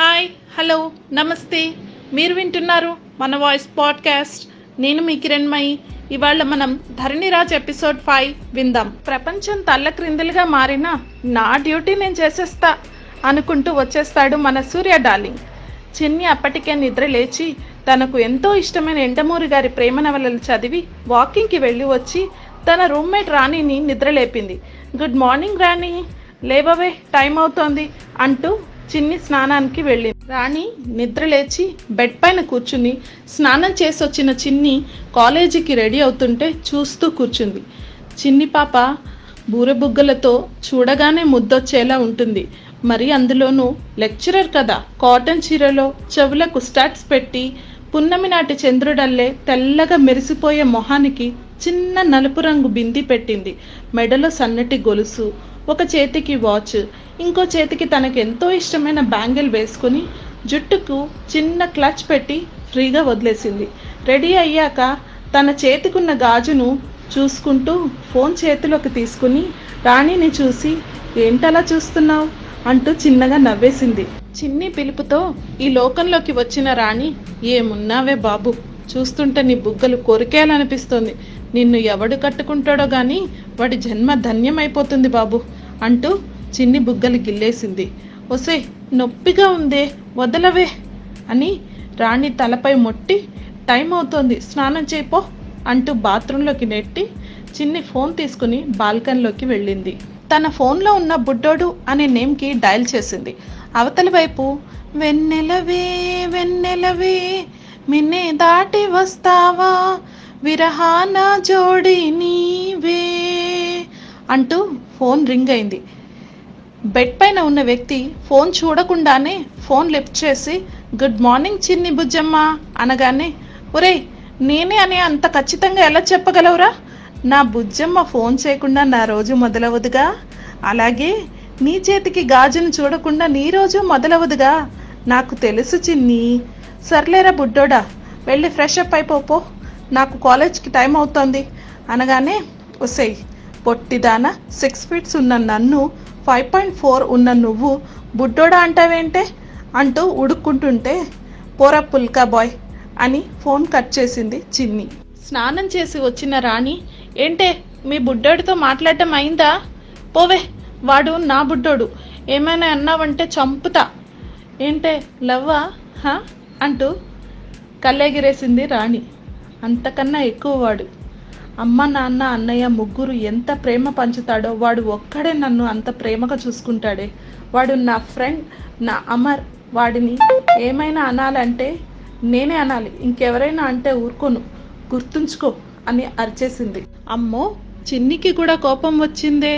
Hi hello నమస్తే. మీరు వింటున్నారు మన వాయిస్ పాడ్కాస్ట్. నేను మీ కిరణ్మయి ఇవాళ మనం ధరణిరాజ్ ఎపిసోడ్ ఫైవ్ విందాం. ప్రపంచం తల్ల క్రిందలుగా మారిన నా డ్యూటీ నేను చేసేస్తా అనుకుంటూ వచ్చేస్తాడు మన సూర్య డార్లింగ్. చిన్ని అప్పటికే నిద్ర లేచి తనకు ఎంతో ఇష్టమైన ఎండమూరి గారి ప్రేమ నవలలు చదివి వాకింగ్కి వెళ్ళి వచ్చి తన రూమ్మేట్ రాణిని నిద్రలేపింది. Good morning Rani. లేవవే టైం అవుతోంది అంటూ చిన్ని స్నానానికి వెళ్ళింది. రాణి నిద్ర లేచి బెడ్ పైన కూర్చుని స్నానం చేసి వచ్చిన చిన్ని కాలేజీకి రెడీ అవుతుంటే చూస్తూ కూర్చుంది. చిన్ని పాప బూరెబుగ్గలతో చూడగానే ముద్దొచ్చేలా ఉంటుంది. మరి అందులోనూ లెక్చరర్ కదా కాటన్ చీరలో చెవులకు స్టాట్స్ పెట్టి పున్నమి నాటి చంద్రుడల్లే తెల్లగా మెరిసిపోయే మొహానికి చిన్న నలుపు రంగు బింది పెట్టింది. మెడలో సన్నటి గొలుసు ఒక చేతికి వాచ్ ఇంకో చేతికి తనకు ఎంతో ఇష్టమైన బ్యాంగిల్ వేసుకుని జుట్టుకు చిన్న క్లచ్ పెట్టి ఫ్రీగా వదిలేసింది. రెడీ అయ్యాక తన చేతికున్న గాజును చూసుకుంటూ ఫోన్ చేతిలోకి తీసుకుని రాణిని చూసి ఏంటలా చూస్తున్నావు? అంటూ చిన్నగా నవ్వేసింది. చిన్ని పిలుపుతో ఈ లోకంలోకి వచ్చిన రాణి ఏమున్నావే బాబు? చూస్తుంటే నీ బుగ్గలు కొరికేయాలనిపిస్తోంది. నిన్ను ఎవడు కట్టుకుంటాడో గాని వాడి జన్మ ధన్యమైపోతుంది బాబు అంటూ చిన్ని బుగ్గలు గిల్లేసింది. ఒసే నొప్పిగా ఉందే వదలవే అని రాణి తలపై మొట్టి టైం అవుతోంది స్నానం చేయిపో అంటూ బాత్రూంలోకి నెట్టి చిన్ని ఫోన్ తీసుకుని బాల్కనీలోకి వెళ్ళింది. తన ఫోన్లో ఉన్న బుడ్డోడు అనే నేమ్కి డయల్ చేసింది. అవతల వైపు వెన్నెలవే వెన్నెలవే మిన్నే దాటి వస్తావా? విరహాన జోడి నీవే. అంటూ ఫోన్ రింగ్ అయింది. బెడ్ పైన ఉన్న వ్యక్తి ఫోన్ చూడకుండానే ఫోన్ లిఫ్ట్ చేసి గుడ్ మార్నింగ్ చిన్ని బుజ్జమ్మ అనగానే ఒరేయ్ నేనే అని అంత ఖచ్చితంగా ఎలా చెప్పగలవురా? నా బుజ్జమ్మ ఫోన్ చేయకుండా నా రోజు మొదలవదుగా? అలాగే నీ చేతికి గాజును చూడకుండా నీ రోజు మొదలవదుగా? నాకు తెలుసు చిన్ని. సర్లేరా బుడ్డోడా వెళ్ళి ఫ్రెష్ అప్ అయిపోపో నాకు కాలేజ్కి టైం అవుతోంది. అనగానే వసేయ్ పొట్టిదాన సిక్స్ ఫీట్స్ ఉన్న నన్ను ఫైవ్ పాయింట్ ఫోర్ ఉన్న నువ్వు బుడ్డోడా అంటావేంటే? అంటూ ఉడుక్కుంటుంటే పోరా పుల్కా బాయ్ అని ఫోన్ కట్ చేసింది చిన్ని. స్నానం చేసి వచ్చిన రాణి ఏంటే మీ బుడ్డోడితో మాట్లాడటం అయిందా? పోవే వాడు నా బుడ్డోడు ఏమైనా అన్నావంటే చంపుతా. ఏంటే లవ్వా? హా? అంటూ కళ్ళెగిరేసింది రాణి. అంతకన్నా ఎక్కువ వాడు. అమ్మ నాన్న అన్నయ్య ముగ్గురు ఎంత ప్రేమ పంచుతాడో వాడు ఒక్కడే నన్ను అంత ప్రేమగా చూసుకుంటాడే. వాడు నా ఫ్రెండ్ నా అమర్. వాడిని ఏమైనా అనాలంటే నేనే అనాలి. ఇంకెవరైనా అంటే ఊరుకోను. గుర్తుంచుకో అని అరిచేసింది. అమ్మో చిన్నికి కూడా కోపం వచ్చిందే.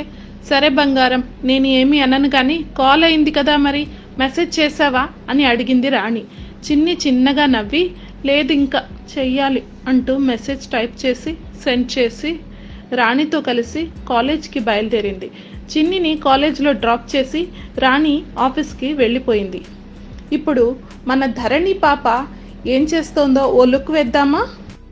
సరే బంగారం నేను ఏమీ అనను కానీ కాల్ అయింది కదా మరి మెసేజ్ చేసావా అని అడిగింది రాణి. చిన్ని చిన్నగా నవ్వి లేదు ఇంకా చెయ్యాలి అంటూ మెసేజ్ టైప్ చేసి సెండ్ చేసి రాణితో కలిసి కాలేజ్కి బయలుదేరింది. చిన్నిని కాలేజ్లో డ్రాప్ చేసి రాణి ఆఫీస్కి వెళ్ళిపోయింది. ఇప్పుడు మన ధరణి పాప ఏం చేస్తోందో ఓ లుక్ వేద్దామా?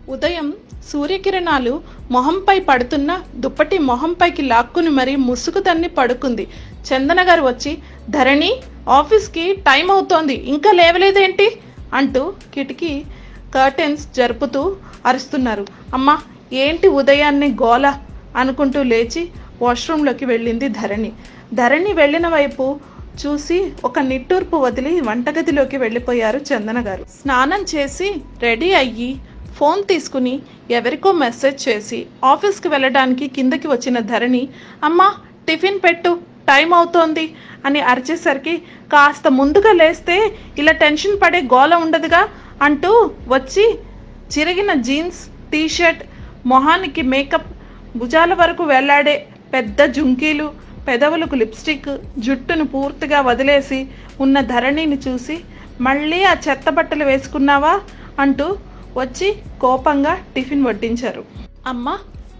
ఉదయం సూర్యకిరణాలు మొహంపై పడుతున్న దుప్పటి మొహంపైకి లాక్కుని మరీ ముసుగు తన్ని పడుకుంది. చందన గారు వచ్చి ధరణి ఆఫీస్కి టైం అవుతోంది ఇంకా లేవలేదేంటి? అంటూ కిటికీ కర్టెన్స్ జరుపుతూ అరుస్తున్నారు. అమ్మా ఏంటి ఉదయాన్నే గోల అనుకుంటూ లేచి వాష్రూమ్లోకి వెళ్ళింది ధరణి. ధరణి వెళ్ళిన వైపు చూసి ఒక నిట్టూర్పు వదిలి వంటగదిలోకి వెళ్ళిపోయారు చందన గారు. స్నానం చేసి రెడీ అయ్యి ఫోన్ తీసుకుని ఎవరికో మెసేజ్ చేసి ఆఫీస్కి వెళ్ళడానికి కిందకి వచ్చిన ధరణి అమ్మా టిఫిన్ పెట్టు టైం అవుతోంది అని అరిచేసరికి కాస్త ముందుగా లేస్తే ఇలా టెన్షన్ పడే గోల ఉండదుగా అంటూ వచ్చి చిరిగిన జీన్స్ టీషర్ట్ మొహానికి మేకప్ భుజాల వరకు వెళ్ళాడే పెద్ద జుంకీలు పెదవులకు లిప్స్టిక్ జుట్టును పూర్తిగా వదిలేసి ఉన్న ధరణిని చూసి మళ్ళీ ఆ చెత్త బట్టలు వేసుకున్నావా? అంటూ వచ్చి కోపంగా టిఫిన్ వడ్డించారు. అమ్మ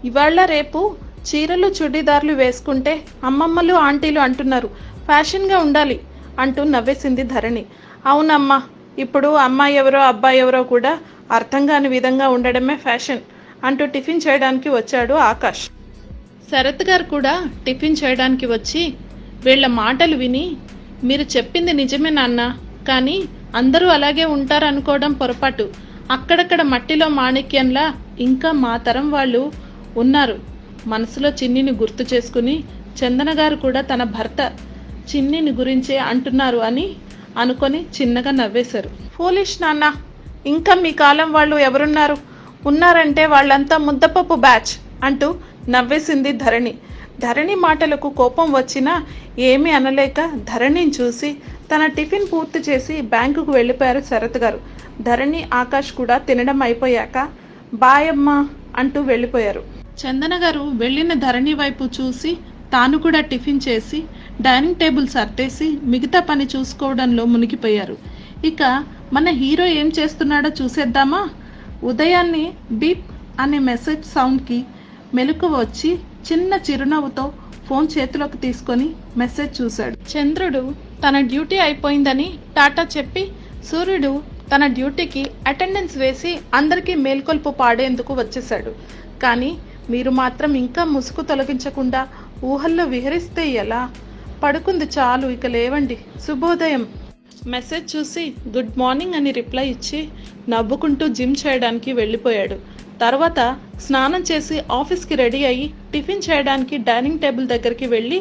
ఇవాళ రేపు చీరలు చుడీదార్లు వేసుకుంటే అమ్మమ్మలు ఆంటీలు అంటున్నారు ఫ్యాషన్గా ఉండాలి అంటూ నవ్వేసింది ధరణి. అవునమ్మా ఇప్పుడు అమ్మాయి ఎవరో అబ్బాయి ఎవరో కూడా అర్థం కాని విధంగా ఉండడమే ఫ్యాషన్. అంటూ టిఫిన్ చేయడానికి వచ్చాడు ఆకాష్. శరత్ గారు కూడా టిఫిన్ చేయడానికి వచ్చి వీళ్ళ మాటలు విని మీరు చెప్పింది నిజమే నాన్న కానీ అందరూ అలాగే ఉంటారనుకోవడం పొరపాటు. అక్కడక్కడ మట్టిలో మాణిక్యంలా ఇంకా మా తరం వాళ్ళు ఉన్నారు. మనసులో చిన్నిని గుర్తు చేసుకుని చందన గారు కూడా తన భర్త చిన్నిని గురించే అంటున్నారు అని అనుకొని చిన్నగా నవ్వేశారు. ఫోలిష్ నాన్న ఇంకా మీ కాలం వాళ్ళు ఎవరున్నారు? ఉన్నారంటే వాళ్ళంతా ముద్దపప్పు బ్యాచ్ అంటూ నవ్వేసింది ధరణి. ధరణి మాటలకు కోపం వచ్చినా ఏమీ అనలేక ధరణిని చూసి తన టిఫిన్ పూర్తి చేసి బ్యాంకుకు వెళ్ళిపోయారు శరత్ గారు. ధరణి ఆకాష్ కూడా తినడం అయిపోయాక బాయమ్మ అంటూ వెళ్ళిపోయారు. చందన గారు వెళ్ళిన ధరణి వైపు చూసి తాను కూడా టిఫిన్ చేసి డైనింగ్ టేబుల్ సర్దేసి మిగతా పని చూసుకోవడంలో మునిగిపోయారు. ఇక మన హీరో ఏం చేస్తున్నాడో చూసేద్దామా? ఉదయాన్నే బీప్ అనే మెసేజ్ సౌండ్కి మెలకు వచ్చి చిన్న చిరునవ్వుతో ఫోన్ చేతిలోకి తీసుకొని మెసేజ్ చూశాడు. చంద్రుడు తన డ్యూటీ అయిపోయిందని టాటా చెప్పి సూర్యుడు తన డ్యూటీకి అటెండెన్స్ వేసి అందరికీ మేల్కొల్పు పాడేందుకు వచ్చేశాడు. కానీ మీరు మాత్రం ఇంకా ముసుగు తొలగించకుండా ఊహల్లో విహరిస్తే ఎలా? పడుకుంది చాలు ఇక లేవండి. శుభోదయం. మెసేజ్ చూసి గుడ్ మార్నింగ్ అని రిప్లై ఇచ్చి నవ్వుకుంటూ జిమ్ చేయడానికి వెళ్ళిపోయాడు. తర్వాత స్నానం చేసి ఆఫీస్కి రెడీ అయ్యి టిఫిన్ చేయడానికి డైనింగ్ టేబుల్ దగ్గరికి వెళ్ళి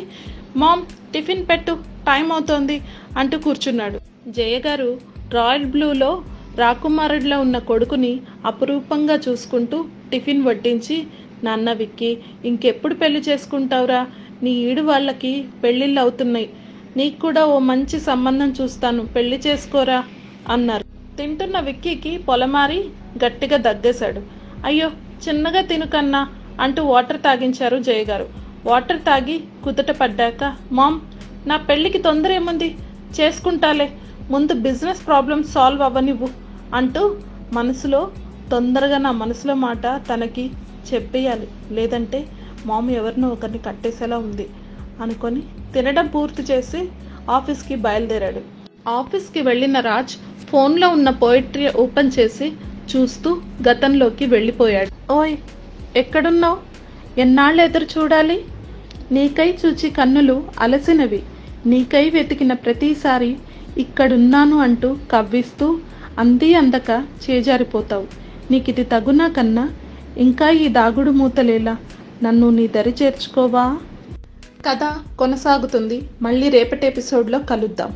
మామ్ టిఫిన్ పెట్టు టైం అవుతోంది అంటూ కూర్చున్నాడు. జయ గారు రాయల్ బ్లూలో రాకుమారుడిలో ఉన్న కొడుకుని అపురూపంగా చూసుకుంటూ టిఫిన్ వడ్డించి నాన్న విక్కి ఇంకెప్పుడు పెళ్ళి చేసుకుంటావురా? నీ ఈడు వాళ్ళకి పెళ్ళిళ్ళు అవుతున్నాయి నీకు కూడా ఓ మంచి సంబంధం చూస్తాను. పెళ్ళి చేసుకోరా? అన్నారు. తింటున్న విక్కీకి పొలమారి గట్టిగా దగ్గేశాడు. అయ్యో చిన్నగా తినుకన్నా అంటూ వాటర్ తాగించారు జయగారు. వాటర్ తాగి కుదుట పడ్డాక మామ్ నా పెళ్ళికి తొందర ఏముంది? చేసుకుంటాలే. ముందు బిజినెస్ ప్రాబ్లమ్ సాల్వ్ అవ్వనివ్వు అంటూ మనసులో తొందరగా నా మనసులో మాట తనకి చెప్పేయాలి. లేదంటే మామ ఎవరినో ఒకరిని కట్టేసేలా ఉంది అనుకొని తినడం పూర్తి చేసి ఆఫీస్కి బయలుదేరాడు. ఆఫీస్కి వెళ్ళిన రాజ్ ఫోన్లో ఉన్న పోయిట్రీ ఓపెన్ చేసి చూస్తూ గతంలోకి వెళ్ళిపోయాడు. ఓయ్ ఎక్కడున్నావు? ఎన్నాళ్ళు ఎదురు చూడాలి? నీకై చూచి కన్నులు అలసినవి. నీకై వెతికిన ప్రతిసారి ఇక్కడున్నాను అంటూ కవ్విస్తూ అంది అందక చేజారిపోతావు. నీకిది తగునా కన్నా ఇంకా ఈ దాగుడు మూతలేలా నన్ను నీ దరి చేర్చుకోవా? కథ కొనసాగుతుంది. మళ్ళీ రేపటి ఎపిసోడ్లో కలుద్దాం.